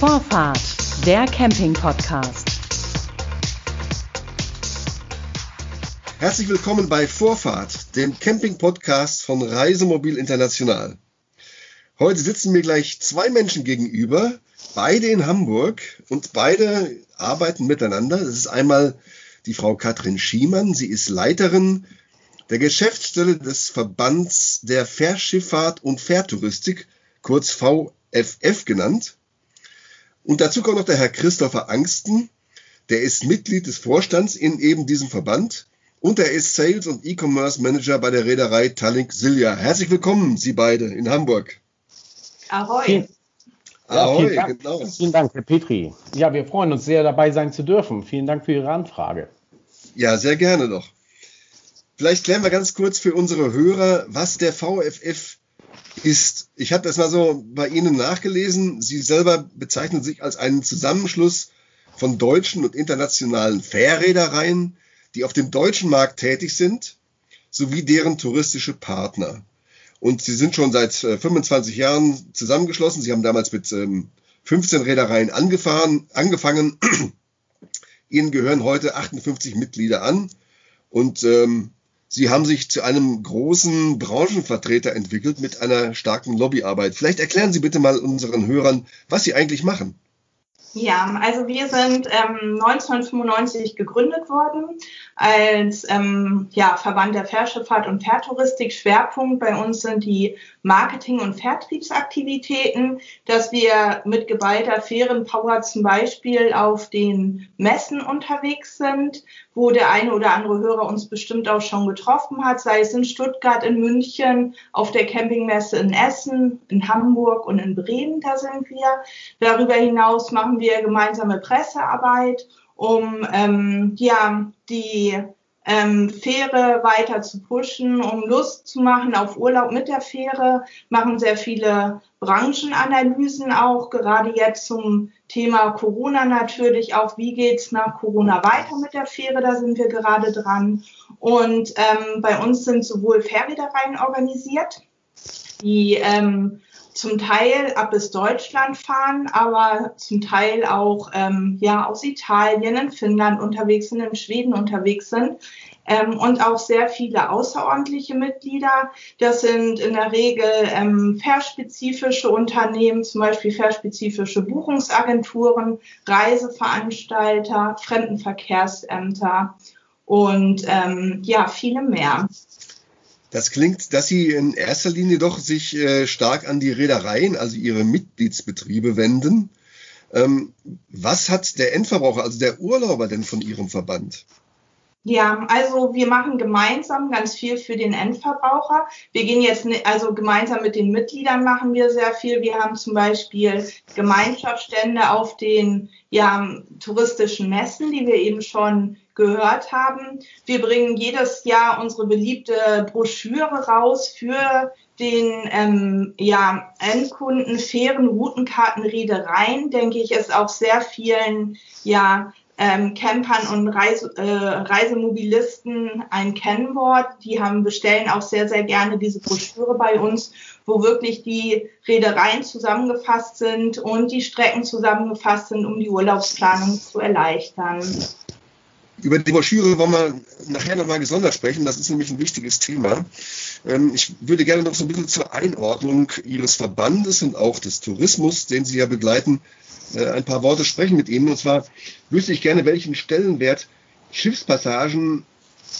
Vorfahrt, der Camping-Podcast. Herzlich willkommen bei Vorfahrt, dem Camping-Podcast von Reisemobil International. Heute sitzen mir gleich zwei Menschen gegenüber, beide in Hamburg und beide arbeiten miteinander. Das ist einmal die Frau Katrin Schiemann. Sie ist Leiterin der Geschäftsstelle des Verbands der Fährschifffahrt und Fährtouristik, kurz VFF genannt. Und dazu kommt noch der Herr Christopher Angsten, der ist Mitglied des Vorstands in eben diesem Verband und er ist Sales und E-Commerce Manager bei der Reederei Tallink Silja. Herzlich willkommen, Sie beide in Hamburg. Ahoi. Vielen, ja, vielen, Dank, genau. vielen Dank, Herr Petri. Ja, wir freuen uns sehr, dabei sein zu dürfen. Vielen Dank für Ihre Anfrage. Ja, sehr gerne doch. Vielleicht klären wir ganz kurz für unsere Hörer, was der VFF ist, ich habe das mal so bei Ihnen nachgelesen, Sie selber bezeichnen sich als einen Zusammenschluss von deutschen und internationalen Fährreedereien, die auf dem deutschen Markt tätig sind, sowie deren touristische Partner. Und Sie sind schon seit 25 äh, Jahren zusammengeschlossen. Sie haben damals mit 15 ähm, Reedereien angefahren, angefangen. Ihnen gehören heute 58 Mitglieder an. Und ähm, Sie haben sich zu einem großen Branchenvertreter entwickelt mit einer starken Lobbyarbeit. Vielleicht erklären Sie bitte mal unseren Hörern, was Sie eigentlich machen. Ja, also wir sind ähm, 1995 gegründet worden als ähm, ja, Verband der Fährschifffahrt und Fährtouristik. Schwerpunkt bei uns sind die Marketing- und Vertriebsaktivitäten, dass wir mit geballter Fährenpower zum Beispiel auf den Messen unterwegs sind, wo der eine oder andere Hörer uns bestimmt auch schon getroffen hat, sei es in Stuttgart, in München, auf der Campingmesse in Essen, in Hamburg und in Bremen, da sind wir. Darüber hinaus machen wir gemeinsame Pressearbeit, um ähm, ja die ähm, Fähre weiter zu pushen, um Lust zu machen auf Urlaub mit der Fähre, machen sehr viele Branchenanalysen auch, gerade jetzt zum Thema Corona natürlich auch, wie geht's nach Corona weiter mit der Fähre, da sind wir gerade dran. Und ähm, bei uns sind sowohl Fährreedereien organisiert, die ähm, zum Teil ab bis Deutschland fahren, aber zum Teil auch ähm, ja aus Italien, in Finnland unterwegs sind, in Schweden unterwegs sind. Ähm, und auch sehr viele außerordentliche Mitglieder. Das sind in der Regel ähm, verspezifische Unternehmen, zum Beispiel verspezifische Buchungsagenturen, Reiseveranstalter, Fremdenverkehrsämter und ähm, ja, viele mehr. Das klingt, dass Sie in erster Linie doch sich äh, stark an die Reedereien, also Ihre Mitgliedsbetriebe wenden. Ähm, was hat der Endverbraucher, also der Urlauber denn von Ihrem Verband? Ja, also wir machen gemeinsam ganz viel für den Endverbraucher. Wir gehen jetzt, also gemeinsam mit den Mitgliedern machen wir sehr viel. Wir haben zum Beispiel Gemeinschaftsstände auf den ja, touristischen Messen, die wir eben schon gehört haben. Wir bringen jedes Jahr unsere beliebte Broschüre raus für den ähm, ja, Endkunden fairen Routenkarten Reedereien, denke ich, ist auch sehr vielen ja, ähm, Campern und Reise, äh, Reisemobilisten ein Kennwort. Die haben bestellen auch sehr, sehr gerne diese Broschüre bei uns, wo wirklich die Reedereien zusammengefasst sind und die Strecken zusammengefasst sind, um die Urlaubsplanung zu erleichtern. Über die Broschüre wollen wir nachher nochmal gesondert sprechen. Das ist nämlich ein wichtiges Thema. Ähm, ich würde gerne noch so ein bisschen zur Einordnung Ihres Verbandes und auch des Tourismus, den Sie ja begleiten, äh, ein paar Worte sprechen mit Ihnen. Und zwar wüsste ich gerne, welchen Stellenwert Schiffspassagen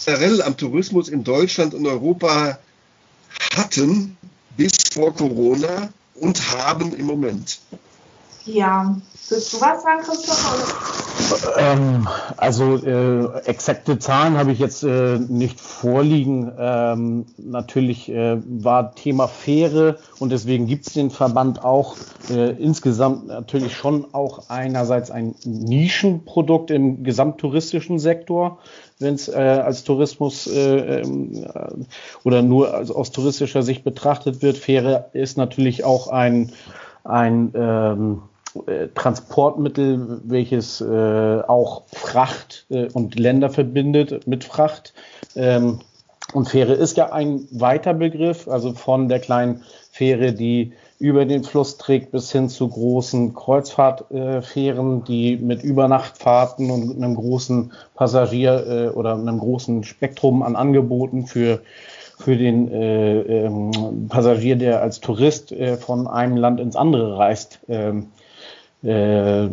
generell am Tourismus in Deutschland und Europa hatten bis vor Corona und haben im Moment. Ja, willst du was sagen, Christopher? Ähm, also äh, exakte Zahlen habe ich jetzt äh, nicht vorliegen. Ähm, natürlich äh, war Thema Fähre und deswegen gibt es den Verband auch äh, insgesamt natürlich schon auch einerseits ein Nischenprodukt im gesamttouristischen Sektor, wenn es äh, als Tourismus äh, ähm, oder nur also aus touristischer Sicht betrachtet wird. Fähre ist natürlich auch ein ein ähm, äh, Transportmittel, welches äh, auch Fracht äh, und Länder verbindet mit Fracht. Ähm, und Fähre ist ja ein weiter Begriff, also von der kleinen Fähre, die über den Fluss trägt bis hin zu großen Kreuzfahrtfähren, die mit Übernachtfahrten und einem großen Passagier äh, oder einem großen Spektrum an Angeboten für für den äh, ähm, Passagier, der als Tourist äh, von einem Land ins andere reist, ähm, äh,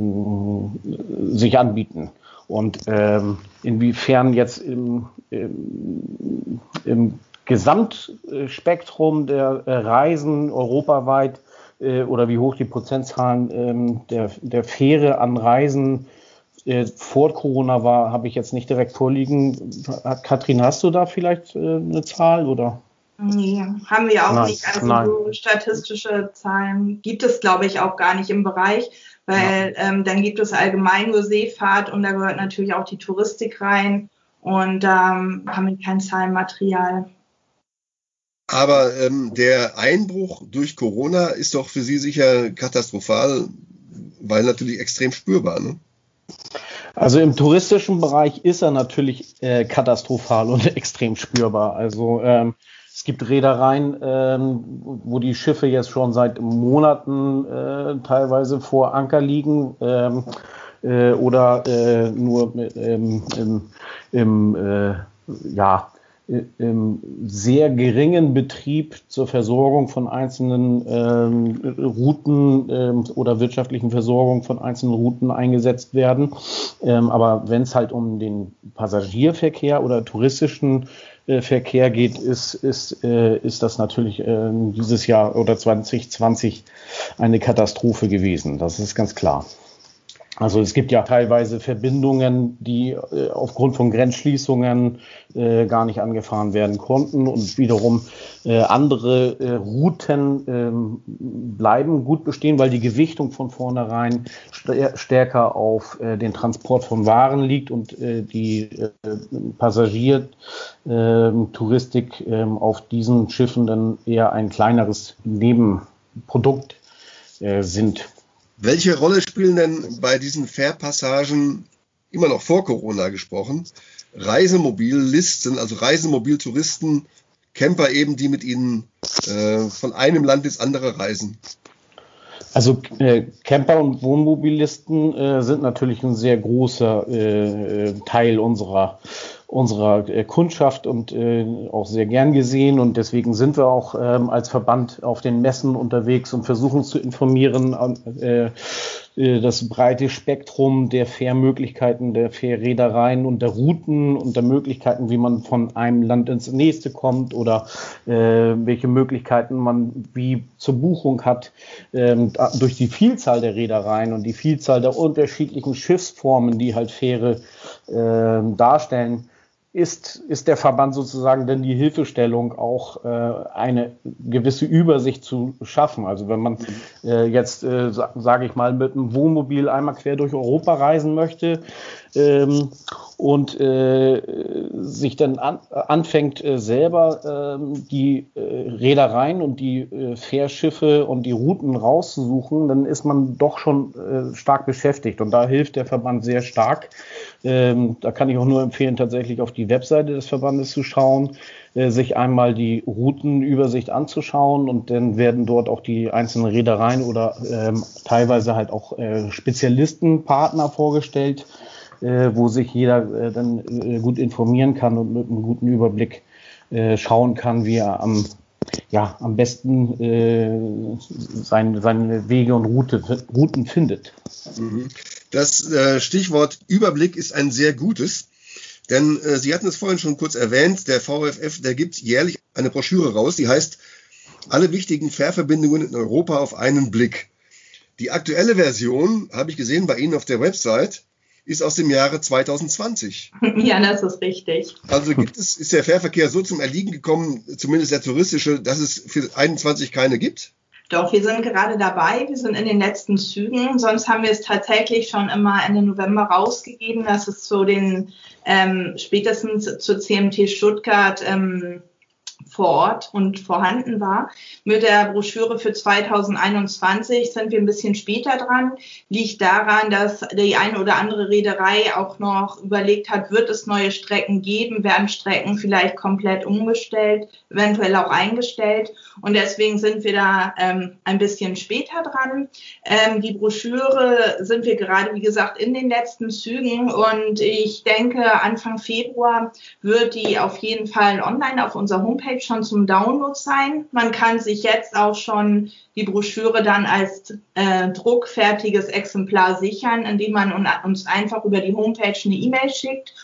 sich anbieten. Und ähm, inwiefern jetzt im, im, im Gesamtspektrum der äh, Reisen europaweit äh, oder wie hoch die Prozentzahlen ähm, der, der Fähre an Reisen äh, vor Corona war, habe ich jetzt nicht direkt vorliegen. Katrin, hast du da vielleicht äh, eine Zahl oder? Nee, haben wir auch nein, nicht. Also nein. statistische Zahlen gibt es, glaube ich, auch gar nicht im Bereich, weil ja. ähm, dann gibt es allgemein nur Seefahrt und da gehört natürlich auch die Touristik rein und ähm, haben wir kein Zahlenmaterial. Aber ähm, der Einbruch durch Corona ist doch für Sie sicher katastrophal, weil natürlich extrem spürbar. Ne? Also im touristischen Bereich ist er natürlich äh, katastrophal und extrem spürbar. Also ähm, es gibt Reedereien, ähm, wo die Schiffe jetzt schon seit Monaten äh, teilweise vor Anker liegen ähm, äh, oder äh, nur ähm, im, im äh, ja, sehr geringen Betrieb zur Versorgung von einzelnen ähm, Routen ähm, oder wirtschaftlichen Versorgung von einzelnen Routen eingesetzt werden. Ähm, aber wenn es halt um den Passagierverkehr oder touristischen äh, Verkehr geht, ist, ist, äh, ist das natürlich äh, dieses Jahr oder 2020 eine Katastrophe gewesen. Das ist ganz klar. Also es gibt ja teilweise Verbindungen, die äh, aufgrund von Grenzschließungen äh, gar nicht angefahren werden konnten und wiederum äh, andere äh, Routen ähm, bleiben gut bestehen, weil die Gewichtung von vornherein st stärker auf äh, den Transport von Waren liegt und äh, die Passagiertouristik ähm, auf diesen Schiffen dann eher ein kleineres Nebenprodukt sind. Welche Rolle spielen denn bei diesen Fährpassagen, immer noch vor Corona gesprochen, Reisemobillisten, also Reisemobiltouristen, Camper eben, die mit ihnen äh, von einem Land ins andere reisen? Also äh, Camper und Wohnmobillisten äh, sind natürlich ein sehr großer äh, Teil unserer unserer äh, Kundschaft und äh, auch sehr gern gesehen. Und deswegen sind wir auch ähm, als Verband auf den Messen unterwegs und versuchen zu informieren, äh, äh, das breite Spektrum der Fährmöglichkeiten, der Fährreedereien und der Routen und der Möglichkeiten, wie man von einem Land ins nächste kommt oder äh, welche Möglichkeiten man wie zur Buchung hat. Ähm, durch die Vielzahl der Reedereien und die Vielzahl der unterschiedlichen Schiffsformen, die halt Fähre äh, darstellen, ist, ist der Verband sozusagen denn die Hilfestellung, auch äh, eine gewisse Übersicht zu schaffen. Also wenn man äh, jetzt, äh, sage ich mal, mit einem Wohnmobil einmal quer durch Europa reisen möchte ähm, und äh, sich dann an, anfängt äh, selber äh, die Reedereien und die äh, Fährschiffe und die Routen rauszusuchen, dann ist man doch schon äh, stark beschäftigt. Und da hilft der Verband sehr stark. Ähm, da kann ich auch nur empfehlen, tatsächlich auf die Webseite des Verbandes zu schauen, äh, sich einmal die Routenübersicht anzuschauen. Und dann werden dort auch die einzelnen Reedereien oder ähm, teilweise halt auch Spezialistenpartner vorgestellt wo sich jeder äh, dann äh, gut informieren kann und mit einem guten Überblick äh, schauen kann, wie er am, ja, am besten äh, sein, seine Wege und Route, Routen findet. Mhm. Das äh, Stichwort Überblick ist ein sehr gutes. Denn äh, Sie hatten es vorhin schon kurz erwähnt, der VFF, der gibt jährlich eine Broschüre raus, die heißt Alle wichtigen Fährverbindungen in Europa auf einen Blick. Die aktuelle Version habe ich gesehen bei Ihnen auf der Website ist aus dem Jahre 2020. Ja, das ist richtig. Also gibt es, ist der Fährverkehr so zum Erliegen gekommen, zumindest der touristische, dass es für 21 keine gibt? Doch, wir sind gerade dabei. Wir sind in den letzten Zügen. Sonst haben wir es tatsächlich schon immer Ende November rausgegeben, dass es zu den ähm, spätestens zur CMT Stuttgart ähm, vor Ort und vorhanden war. Mit der Broschüre für 2021 sind wir ein bisschen später dran. Liegt daran, dass die eine oder andere Reederei auch noch überlegt hat, wird es neue Strecken geben, werden Strecken vielleicht komplett umgestellt, eventuell auch eingestellt. Und deswegen sind wir da ähm, ein bisschen später dran. Ähm, die Broschüre sind wir gerade, wie gesagt, in den letzten Zügen und ich denke, Anfang Februar wird die auf jeden Fall online auf unserer Homepage schon zum Download sein. Man kann sich jetzt auch schon die Broschüre dann als äh, druckfertiges Exemplar sichern, indem man uns einfach über die Homepage eine E-Mail schickt.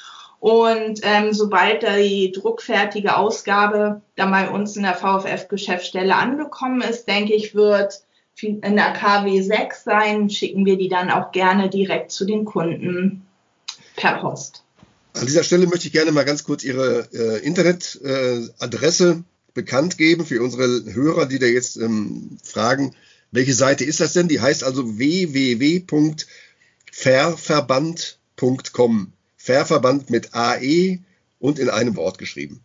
Und ähm, sobald die druckfertige Ausgabe dann bei uns in der VFF-Geschäftsstelle angekommen ist, denke ich, wird in der KW 6 sein, schicken wir die dann auch gerne direkt zu den Kunden per Post. An dieser Stelle möchte ich gerne mal ganz kurz Ihre äh, Internetadresse äh, bekannt geben für unsere Hörer, die da jetzt ähm, fragen, welche Seite ist das denn? Die heißt also www.ververband.com. Ververband mit AE und in einem Wort geschrieben.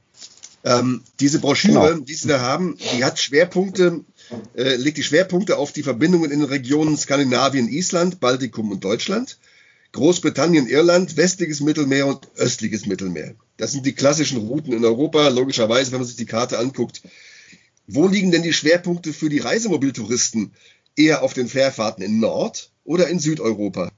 Ähm, diese Broschüre, genau. die Sie da haben, die hat Schwerpunkte, äh, legt die Schwerpunkte auf die Verbindungen in den Regionen Skandinavien, Island, Baltikum und Deutschland. Großbritannien, Irland, westliches Mittelmeer und östliches Mittelmeer. Das sind die klassischen Routen in Europa, logischerweise, wenn man sich die Karte anguckt. Wo liegen denn die Schwerpunkte für die Reisemobiltouristen? Eher auf den Fährfahrten in Nord- oder in Südeuropa?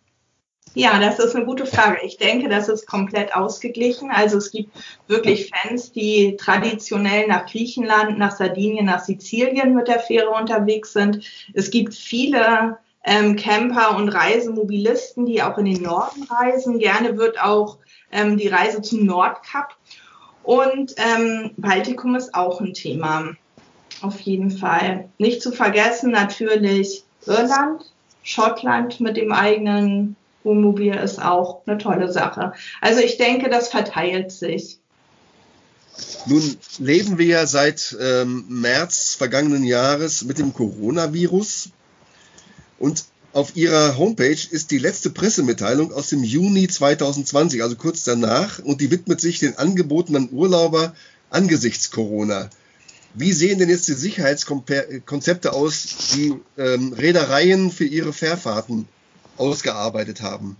Ja, das ist eine gute Frage. Ich denke, das ist komplett ausgeglichen. Also es gibt wirklich Fans, die traditionell nach Griechenland, nach Sardinien, nach Sizilien mit der Fähre unterwegs sind. Es gibt viele ähm, Camper und Reisemobilisten, die auch in den Norden reisen. Gerne wird auch ähm, die Reise zum Nordkap. Und ähm, Baltikum ist auch ein Thema. Auf jeden Fall. Nicht zu vergessen natürlich Irland, Schottland mit dem eigenen Wohnmobil ist auch eine tolle Sache. Also ich denke, das verteilt sich. Nun leben wir ja seit ähm, März vergangenen Jahres mit dem Coronavirus. Und auf ihrer Homepage ist die letzte Pressemitteilung aus dem Juni 2020, also kurz danach, und die widmet sich den Angeboten an Urlauber angesichts Corona. Wie sehen denn jetzt die Sicherheitskonzepte aus, die ähm, Reedereien für ihre Fährfahrten ausgearbeitet haben?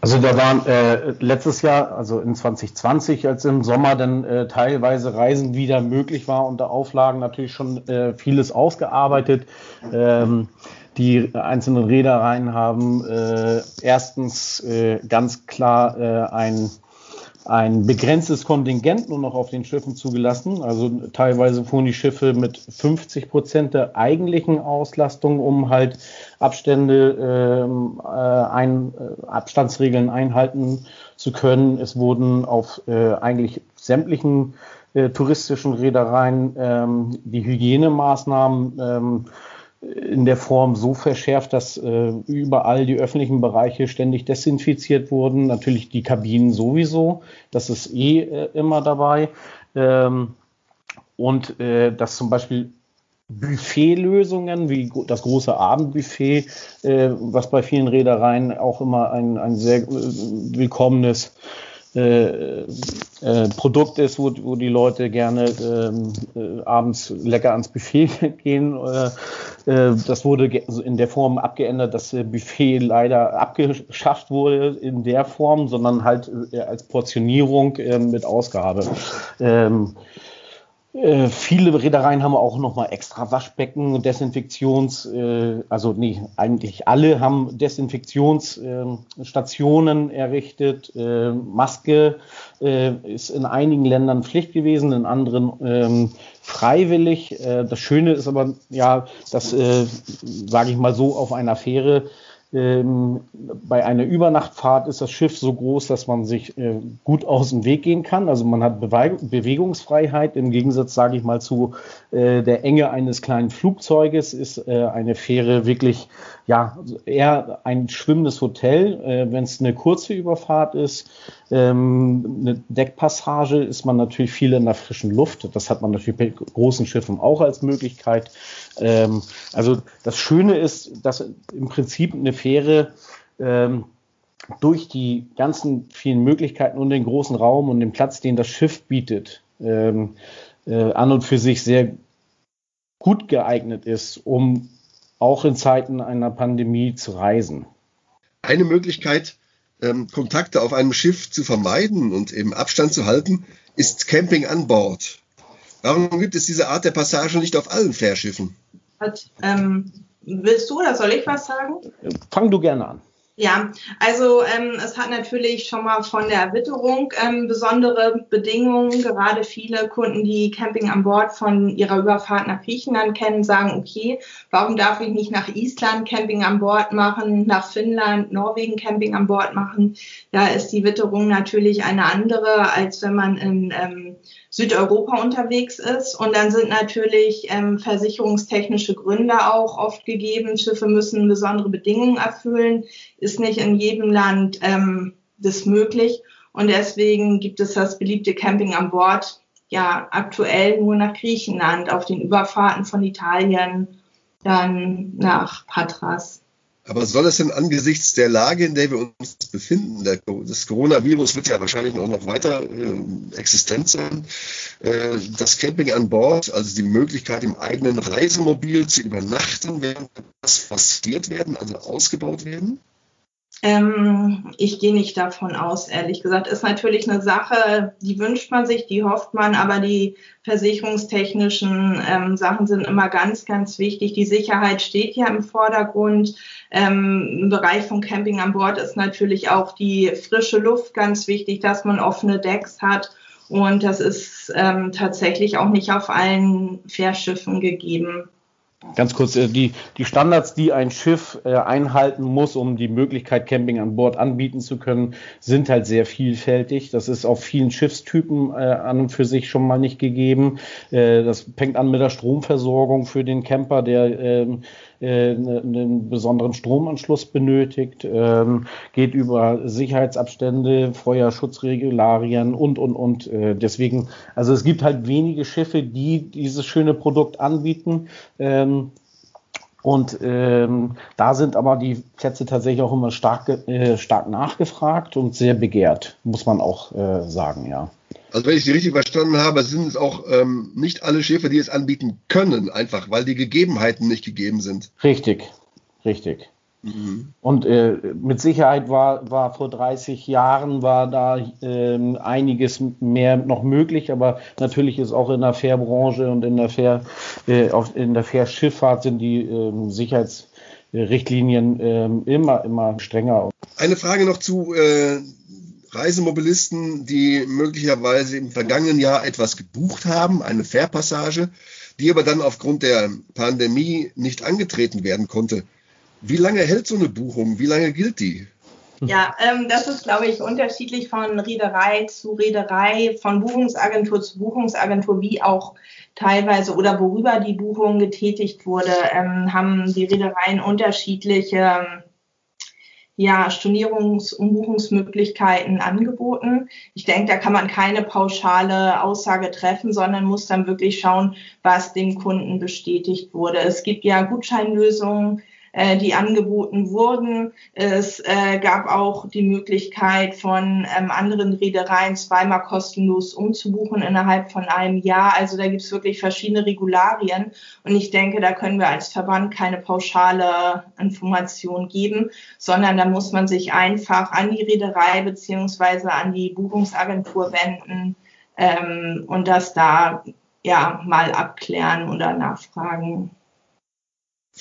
Also da waren äh, letztes Jahr, also in 2020, als im Sommer dann äh, teilweise Reisen wieder möglich war unter Auflagen, natürlich schon äh, vieles ausgearbeitet. Ähm, die einzelnen Reedereien haben äh, erstens äh, ganz klar äh, ein ein begrenztes Kontingent nur noch auf den Schiffen zugelassen. Also teilweise fuhren die Schiffe mit 50 Prozent der eigentlichen Auslastung, um halt Abstände, ähm, äh, ein, äh, Abstandsregeln einhalten zu können. Es wurden auf äh, eigentlich sämtlichen äh, touristischen Reedereien ähm, die Hygienemaßnahmen ähm, in der Form so verschärft, dass äh, überall die öffentlichen Bereiche ständig desinfiziert wurden. Natürlich die Kabinen sowieso, das ist eh äh, immer dabei. Ähm, und äh, dass zum Beispiel Buffetlösungen wie das große Abendbuffet, äh, was bei vielen Reedereien auch immer ein, ein sehr äh, willkommenes äh, äh, Produkt ist, wo, wo die Leute gerne ähm, äh, abends lecker ans Buffet gehen. Äh, das wurde in der Form abgeändert, dass Buffet leider abgeschafft wurde in der Form, sondern halt als Portionierung mit Ausgabe. Ähm, äh, viele Reedereien haben auch nochmal extra Waschbecken, Desinfektions, äh, also nee, eigentlich alle haben Desinfektionsstationen äh, errichtet. Äh, Maske äh, ist in einigen Ländern Pflicht gewesen, in anderen ähm, freiwillig. Äh, das Schöne ist aber, ja, dass, sage ich mal so, auf einer Fähre ähm, bei einer Übernachtfahrt ist das Schiff so groß, dass man sich äh, gut aus dem Weg gehen kann. Also man hat Bewe Bewegungsfreiheit. Im Gegensatz, sage ich mal, zu äh, der Enge eines kleinen Flugzeuges ist äh, eine Fähre wirklich ja eher ein schwimmendes Hotel. Äh, Wenn es eine kurze Überfahrt ist, ähm, eine Deckpassage, ist man natürlich viel in der frischen Luft. Das hat man natürlich bei großen Schiffen auch als Möglichkeit. Ähm, also das Schöne ist, dass im Prinzip eine Fähre ähm, durch die ganzen vielen Möglichkeiten und den großen Raum und den Platz, den das Schiff bietet, ähm, äh, an und für sich sehr gut geeignet ist, um auch in Zeiten einer Pandemie zu reisen. Eine Möglichkeit, ähm, Kontakte auf einem Schiff zu vermeiden und eben Abstand zu halten, ist Camping an Bord. Warum gibt es diese Art der Passage nicht auf allen Fährschiffen? Hat, ähm, willst du oder soll ich was sagen? Fang du gerne an. Ja, also ähm, es hat natürlich schon mal von der Witterung ähm, besondere Bedingungen. Gerade viele Kunden, die Camping an Bord von ihrer Überfahrt nach Griechenland kennen, sagen, okay, warum darf ich nicht nach Island Camping an Bord machen, nach Finnland, Norwegen Camping an Bord machen? Da ist die Witterung natürlich eine andere, als wenn man in ähm, Südeuropa unterwegs ist. Und dann sind natürlich ähm, versicherungstechnische Gründe auch oft gegeben. Schiffe müssen besondere Bedingungen erfüllen. Ist nicht in jedem Land ähm, das möglich. Und deswegen gibt es das beliebte Camping an Bord ja aktuell nur nach Griechenland auf den Überfahrten von Italien dann nach Patras. Aber soll es denn angesichts der Lage, in der wir uns befinden, der, das Coronavirus wird ja wahrscheinlich auch noch weiter äh, existent sein, äh, das Camping an Bord, also die Möglichkeit im eigenen Reisemobil zu übernachten, während das passiert werden, also ausgebaut werden? Ähm, ich gehe nicht davon aus, ehrlich gesagt. Ist natürlich eine Sache, die wünscht man sich, die hofft man, aber die versicherungstechnischen ähm, Sachen sind immer ganz, ganz wichtig. Die Sicherheit steht ja im Vordergrund. Ähm, Im Bereich von Camping an Bord ist natürlich auch die frische Luft ganz wichtig, dass man offene Decks hat. Und das ist ähm, tatsächlich auch nicht auf allen Fährschiffen gegeben. Ganz kurz, äh, die, die Standards, die ein Schiff äh, einhalten muss, um die Möglichkeit Camping an Bord anbieten zu können, sind halt sehr vielfältig. Das ist auf vielen Schiffstypen äh, an und für sich schon mal nicht gegeben. Das fängt an mit der Stromversorgung für den Camper, der ähm, äh, ne, einen besonderen Stromanschluss benötigt, ähm, geht über Sicherheitsabstände, Feuerschutzregularien und, und, und. Äh, deswegen, also es gibt halt wenige Schiffe, die dieses schöne Produkt anbieten. Ähm, und ähm, da sind aber die Plätze tatsächlich auch immer stark, äh, stark nachgefragt und sehr begehrt, muss man auch äh, sagen, ja. Also wenn ich Sie richtig verstanden habe, sind es auch ähm, nicht alle Schiffe, die es anbieten können, einfach weil die Gegebenheiten nicht gegeben sind. Richtig, richtig. Mhm. Und äh, mit Sicherheit war, war vor 30 Jahren war da äh, einiges mehr noch möglich, aber natürlich ist auch in der Fährbranche und in der Fähr, äh, auch in der Fährschifffahrt sind die äh, Sicherheitsrichtlinien äh, immer, immer strenger. Eine Frage noch zu äh, Reisemobilisten, die möglicherweise im vergangenen Jahr etwas gebucht haben, eine Fährpassage, die aber dann aufgrund der Pandemie nicht angetreten werden konnte. Wie lange hält so eine Buchung? Wie lange gilt die? Ja, ähm, das ist, glaube ich, unterschiedlich von Reederei zu Reederei, von Buchungsagentur zu Buchungsagentur, wie auch teilweise oder worüber die Buchung getätigt wurde, ähm, haben die Reedereien unterschiedliche ja, Stornierungs- und Buchungsmöglichkeiten angeboten. Ich denke, da kann man keine pauschale Aussage treffen, sondern muss dann wirklich schauen, was dem Kunden bestätigt wurde. Es gibt ja Gutscheinlösungen, äh, die angeboten wurden. Es äh, gab auch die Möglichkeit von ähm, anderen Reedereien zweimal kostenlos umzubuchen innerhalb von einem Jahr. Also da gibt es wirklich verschiedene Regularien und ich denke, da können wir als Verband keine pauschale Information geben, sondern da muss man sich einfach an die Reederei beziehungsweise an die Buchungsagentur wenden ähm, und das da ja mal abklären oder nachfragen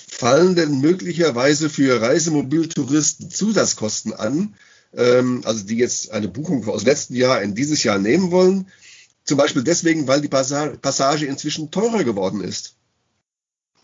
fallen denn möglicherweise für Reisemobiltouristen Zusatzkosten an, ähm, also die jetzt eine Buchung aus letzten Jahr in dieses Jahr nehmen wollen? Zum Beispiel deswegen, weil die Passage inzwischen teurer geworden ist.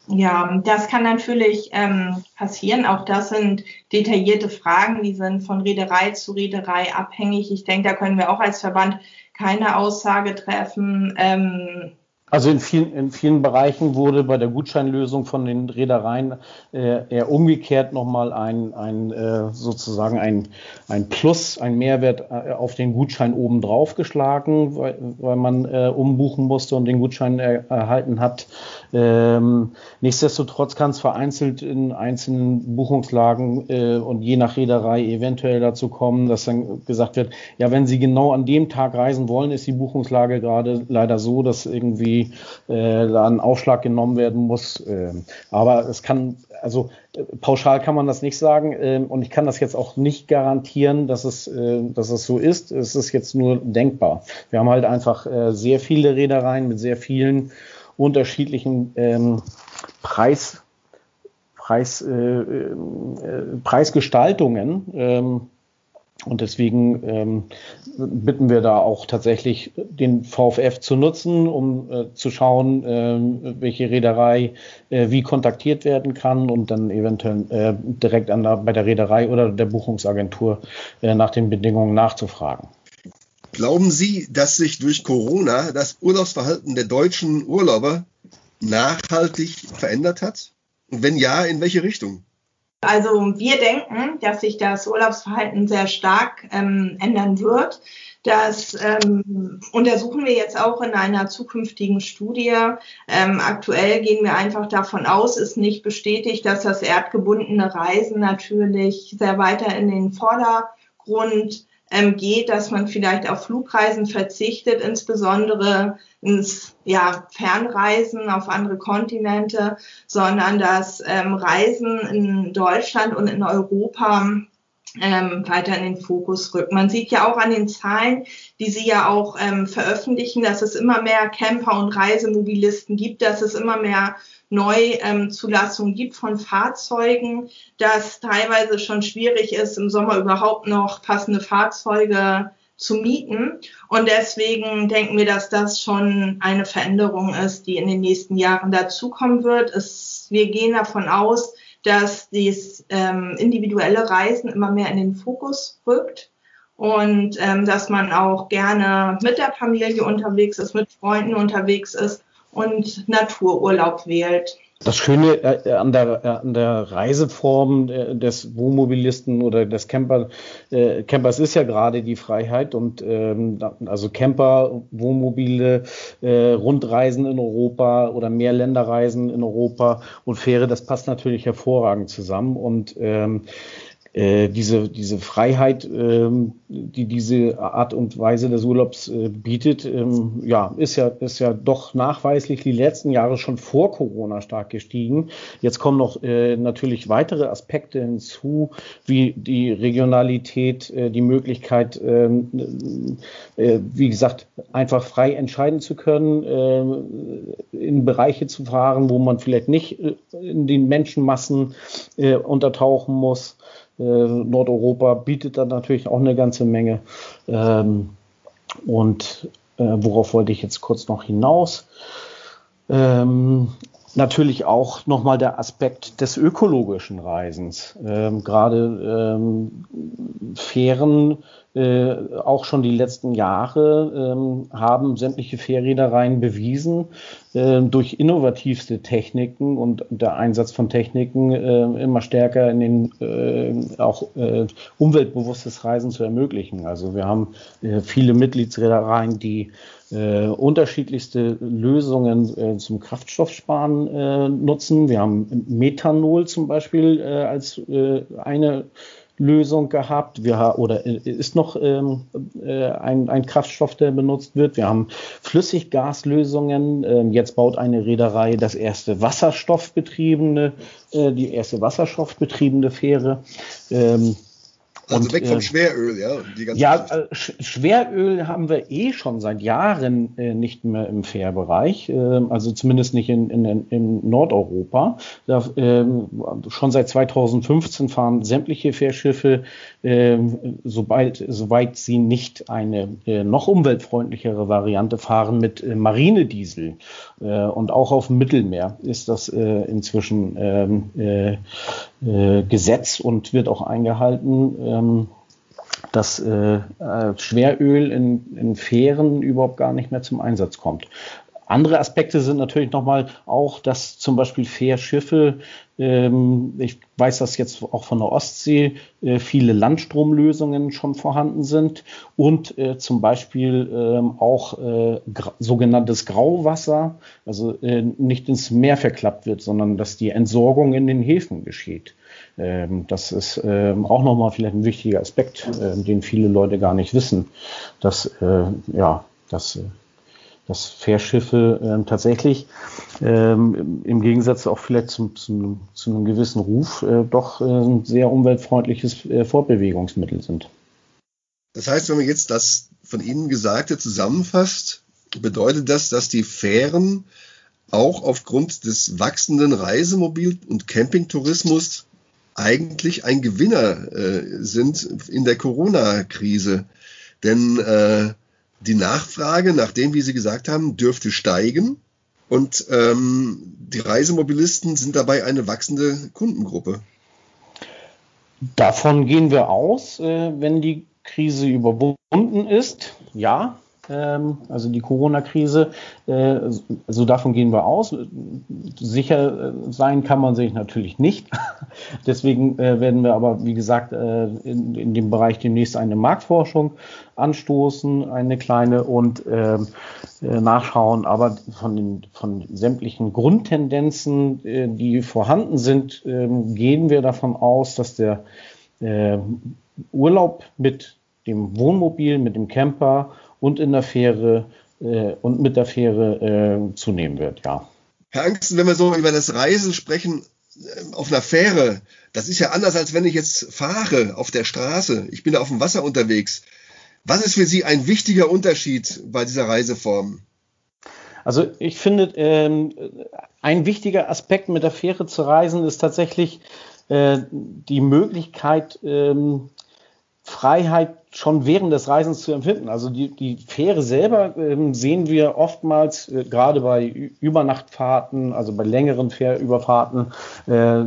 Ja, das kann natürlich ähm, passieren. Auch das sind detaillierte Fragen, die sind von Reederei zu Reederei abhängig. Ich denke, da können wir auch als Verband keine Aussage treffen. Ähm, Also in vielen, in vielen Bereichen wurde bei der Gutscheinlösung von den Reedereien äh, eher umgekehrt nochmal ein, ein äh, sozusagen ein, ein Plus, ein Mehrwert äh, auf den Gutschein obendrauf geschlagen, weil, weil man äh, umbuchen musste und den Gutschein er, erhalten hat. Ähm, nichtsdestotrotz kann es vereinzelt in einzelnen Buchungslagen äh, und je nach Reederei eventuell dazu kommen, dass dann gesagt wird, ja, wenn Sie genau an dem Tag reisen wollen, ist die Buchungslage gerade leider so, dass irgendwie äh, da ein Aufschlag genommen werden muss. Äh, aber es kann, also äh, pauschal kann man das nicht sagen äh, und ich kann das jetzt auch nicht garantieren, dass es, äh, dass es so ist. Es ist jetzt nur denkbar. Wir haben halt einfach äh, sehr viele Reedereien mit sehr vielen unterschiedlichen ähm, Preis, Preis, äh, äh, Preisgestaltungen. Ähm, und deswegen ähm, bitten wir da auch tatsächlich den VFF zu nutzen, um äh, zu schauen, äh, welche Reederei äh, wie kontaktiert werden kann und dann eventuell äh, direkt an der, bei der Reederei oder der Buchungsagentur äh, nach den Bedingungen nachzufragen. Glauben Sie, dass sich durch Corona das Urlaubsverhalten der deutschen Urlauber nachhaltig verändert hat? Und wenn ja, in welche Richtung? Also wir denken, dass sich das Urlaubsverhalten sehr stark ähm, ändern wird. Das ähm, untersuchen wir jetzt auch in einer zukünftigen Studie. Ähm, aktuell gehen wir einfach davon aus, ist nicht bestätigt, dass das erdgebundene Reisen natürlich sehr weiter in den Vordergrund ähm, geht, dass man vielleicht auf Flugreisen verzichtet, insbesondere ins ja, Fernreisen auf andere Kontinente, sondern dass ähm, Reisen in Deutschland und in Europa ähm, weiter in den Fokus rückt. Man sieht ja auch an den Zahlen, die Sie ja auch ähm, veröffentlichen, dass es immer mehr Camper und Reisemobilisten gibt, dass es immer mehr Neuzulassungen gibt von Fahrzeugen, dass teilweise schon schwierig ist, im Sommer überhaupt noch passende Fahrzeuge zu mieten. Und deswegen denken wir, dass das schon eine Veränderung ist, die in den nächsten Jahren dazukommen wird. Es, wir gehen davon aus, dass das ähm, individuelle Reisen immer mehr in den Fokus rückt und ähm, dass man auch gerne mit der Familie unterwegs ist, mit Freunden unterwegs ist und Natururlaub wählt. Das Schöne äh, an der, äh, an der Reiseform äh, des Wohnmobilisten oder des Camper, äh, Campers ist ja gerade die Freiheit und ähm, also Camper, Wohnmobile, äh, Rundreisen in Europa oder Mehrländerreisen in Europa und Fähre, das passt natürlich hervorragend zusammen und ähm, äh, diese, diese Freiheit, ähm, die diese Art und Weise des Urlaubs äh, bietet, ähm, ja, ist ja, ist ja doch nachweislich die letzten Jahre schon vor Corona stark gestiegen. Jetzt kommen noch äh, natürlich weitere Aspekte hinzu, wie die Regionalität, äh, die Möglichkeit, ähm, äh, wie gesagt, einfach frei entscheiden zu können, in Bereiche zu fahren, wo man vielleicht nicht in den Menschenmassen untertauchen muss. Äh, Nordeuropa bietet dann natürlich auch eine ganze Menge. Ähm, und äh, worauf wollte ich jetzt kurz noch hinaus? Ähm, natürlich auch nochmal der Aspekt des ökologischen Reisens. Ähm, Gerade ähm, Fähren äh, auch schon die letzten Jahre ähm, haben sämtliche Fährreedereien bewiesen, äh, durch innovativste Techniken und der Einsatz von Techniken äh, immer stärker in den äh, auch äh, umweltbewusstes Reisen zu ermöglichen. Also wir haben äh, viele Mitgliedsreedereien, die äh, unterschiedlichste Lösungen äh, zum Kraftstoffsparen äh, nutzen. Wir haben Methanol zum Beispiel äh, als äh, eine Lösung gehabt. Wir oder ist noch ähm, äh, ein, ein Kraftstoff, der benutzt wird. Wir haben Flüssiggaslösungen. Ähm, jetzt baut eine Reederei das erste wasserstoffbetriebene, äh, die erste wasserstoffbetriebene Fähre. Ähm, also und, weg vom äh, Schweröl, ja. ja, äh, Schweröl haben wir eh schon seit Jahren äh, nicht mehr im Fährbereich, äh, also zumindest nicht in, in, in Nordeuropa. Da, ähm, schon seit 2015 fahren sämtliche Fährschiffe, ähm, sobald, soweit sie nicht eine äh, noch umweltfreundlichere Variante fahren, mit äh, Marinediesel. und auch auf dem Mittelmeer ist das inzwischen ähm, Gesetz und wird auch eingehalten ähm, dass äh, äh, Schweröl in, in Fähren überhaupt gar nicht mehr zum Einsatz kommt. Andere Aspekte sind natürlich nochmal auch, dass zum Beispiel Fährschiffe, ähm, ich weiß das jetzt auch von der Ostsee, äh, viele Landstromlösungen schon vorhanden sind und äh, zum Beispiel ähm, auch äh, gra sogenanntes Grauwasser, also äh, nicht ins Meer verklappt wird, sondern dass die Entsorgung in den Häfen geschieht. Ähm, das ist ähm, auch nochmal vielleicht ein wichtiger Aspekt, äh, den viele Leute gar nicht wissen, dass äh, ja, dass dass Fährschiffe äh, tatsächlich ähm, im Gegensatz auch vielleicht zum, zum, zu einem gewissen Ruf äh, doch äh, ein sehr umweltfreundliches äh, Fortbewegungsmittel sind. Das heißt, wenn man jetzt das von Ihnen Gesagte zusammenfasst, bedeutet das, dass die Fähren auch aufgrund des wachsenden Reisemobil- und Campingtourismus eigentlich ein Gewinner äh, sind in der Corona-Krise. Denn äh, die Nachfrage nach dem, wie Sie gesagt haben, dürfte steigen. Und ähm, die Reisemobilisten sind dabei eine wachsende Kundengruppe. Davon gehen wir aus, äh, wenn die Krise überwunden ist. Ja, also die Corona-Krise. Äh, also davon gehen wir aus. Sicher äh, sein kann man sich natürlich nicht. Deswegen äh, werden wir aber, wie gesagt, in, in dem Bereich demnächst eine Marktforschung anstoßen, eine kleine und ähm, nachschauen. Aber von den von sämtlichen Grundtendenzen, die vorhanden sind, ähm, gehen wir davon aus, dass der Urlaub mit dem Wohnmobil, mit dem Camper und in der Fähre äh, und mit der Fähre äh, zunehmen wird, ja. Herr Angsten, wenn wir so über das Reisen sprechen, äh, auf einer Fähre, das ist ja anders, als wenn ich jetzt fahre auf der Straße. Ich bin da auf dem Wasser unterwegs. Was ist für Sie ein wichtiger Unterschied bei dieser Reiseform? Also ich finde, ähm, ein wichtiger Aspekt mit der Fähre zu reisen ist tatsächlich äh, die Möglichkeit, ähm, Freiheit schon während des Reisens zu empfinden. Also die, die Fähre selber ähm, sehen wir oftmals, äh, gerade bei Übernachtfahrten, also bei längeren Fährüberfahrten, äh,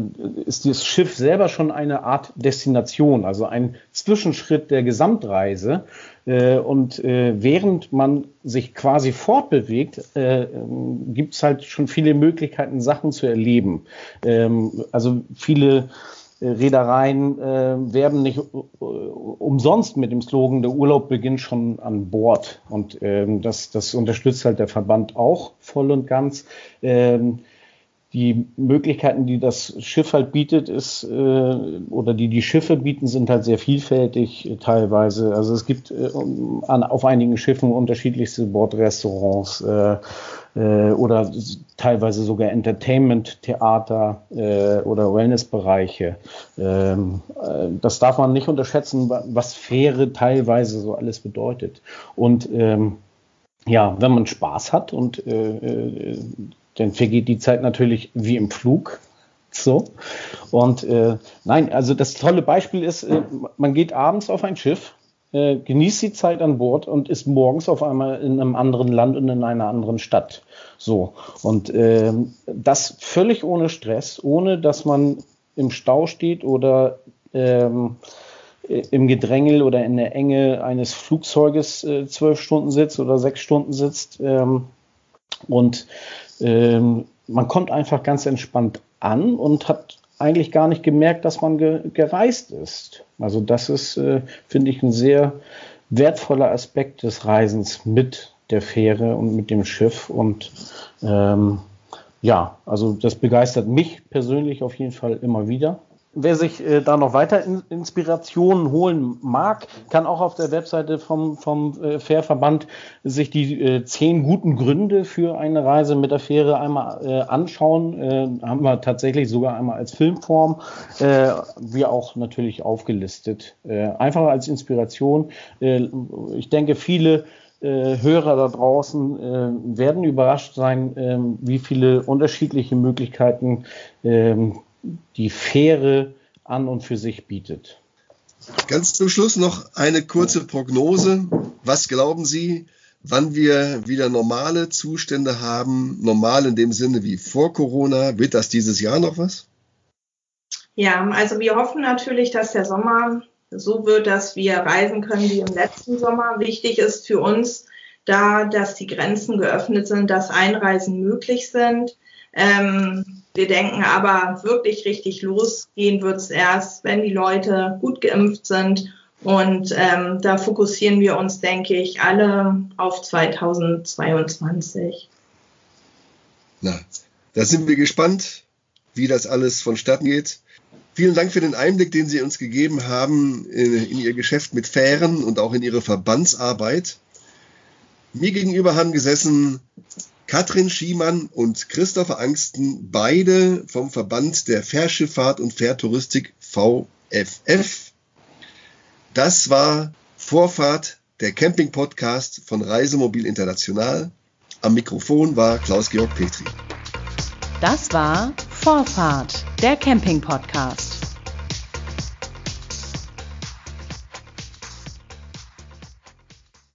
ist das Schiff selber schon eine Art Destination, also ein Zwischenschritt der Gesamtreise. Äh, und äh, während man sich quasi fortbewegt, äh, ähm, gibt es halt schon viele Möglichkeiten, Sachen zu erleben. Ähm, also viele Reedereien äh, werben nicht äh, umsonst mit dem Slogan, der Urlaub beginnt schon an Bord. Und ähm, das, das unterstützt halt der Verband auch voll und ganz. Ähm, die Möglichkeiten, die das Schiff halt bietet, ist äh, oder die die Schiffe bieten, sind halt sehr vielfältig äh, teilweise. Also es gibt äh, an, auf einigen Schiffen unterschiedlichste Bordrestaurants äh, oder teilweise sogar Entertainment-Theater äh, oder Wellnessbereiche. Ähm, äh, das darf man nicht unterschätzen, was Fähre teilweise so alles bedeutet. Und ähm, ja, wenn man Spaß hat und äh, äh, dann vergeht die Zeit natürlich wie im Flug. So. Und äh, nein, also das tolle Beispiel ist, äh, man geht abends auf ein Schiff, äh, genießt die Zeit an Bord und ist morgens auf einmal in einem anderen Land und in einer anderen Stadt. So. Und äh, das völlig ohne Stress, ohne dass man im Stau steht oder ähm, im Gedrängel oder in der Enge eines Flugzeuges äh, zwölf Stunden sitzt oder sechs Stunden sitzt. Ähm, und ähm, man kommt einfach ganz entspannt an und hat eigentlich gar nicht gemerkt, dass man ge gereist ist. Also das ist, äh, finde ich, ein sehr wertvoller Aspekt des Reisens mit der Fähre und mit dem Schiff. Und ähm, ja, also das begeistert mich persönlich auf jeden Fall immer wieder wer sich äh, da noch weiter in, Inspirationen holen mag, kann auch auf der Webseite vom, vom äh, Fährverband sich die äh, zehn guten Gründe für eine Reise mit der Fähre einmal äh, anschauen. Äh, haben wir tatsächlich sogar einmal als Filmform, äh, wie auch natürlich aufgelistet. Äh, einfach als Inspiration. Ich denke, viele Hörer da draußen werden überrascht sein, äh, wie viele unterschiedliche Möglichkeiten ähm, die Fähre an und für sich bietet. Ganz zum Schluss noch eine kurze Prognose. Was glauben Sie, wann wir wieder normale Zustände haben? Normal in dem Sinne wie vor Corona. Wird das dieses Jahr noch was? Ja, also wir hoffen natürlich, dass der Sommer so wird, dass wir reisen können wie im letzten Sommer. Wichtig ist für uns, da, dass die Grenzen geöffnet sind, dass Einreisen möglich sind. Ähm, wir denken aber wirklich richtig losgehen wird es erst, wenn die Leute gut geimpft sind. Und ähm, da fokussieren wir uns, denke ich, alle auf 2022. Na, da sind wir gespannt, wie das alles vonstatten geht. Vielen Dank für den Einblick, den Sie uns gegeben haben in, in Ihr Geschäft mit Fähren und auch in Ihre Verbandsarbeit. Mir gegenüber haben gesessen Katrin Schiemann und Christopher Angsten, beide vom Verband der Fährschifffahrt und Fährtouristik VFF. Das war Vorfahrt, der Camping-Podcast von Reisemobil International. Am Mikrofon war Klaus-Georg Petri. Das war Vorfahrt, der Camping-Podcast.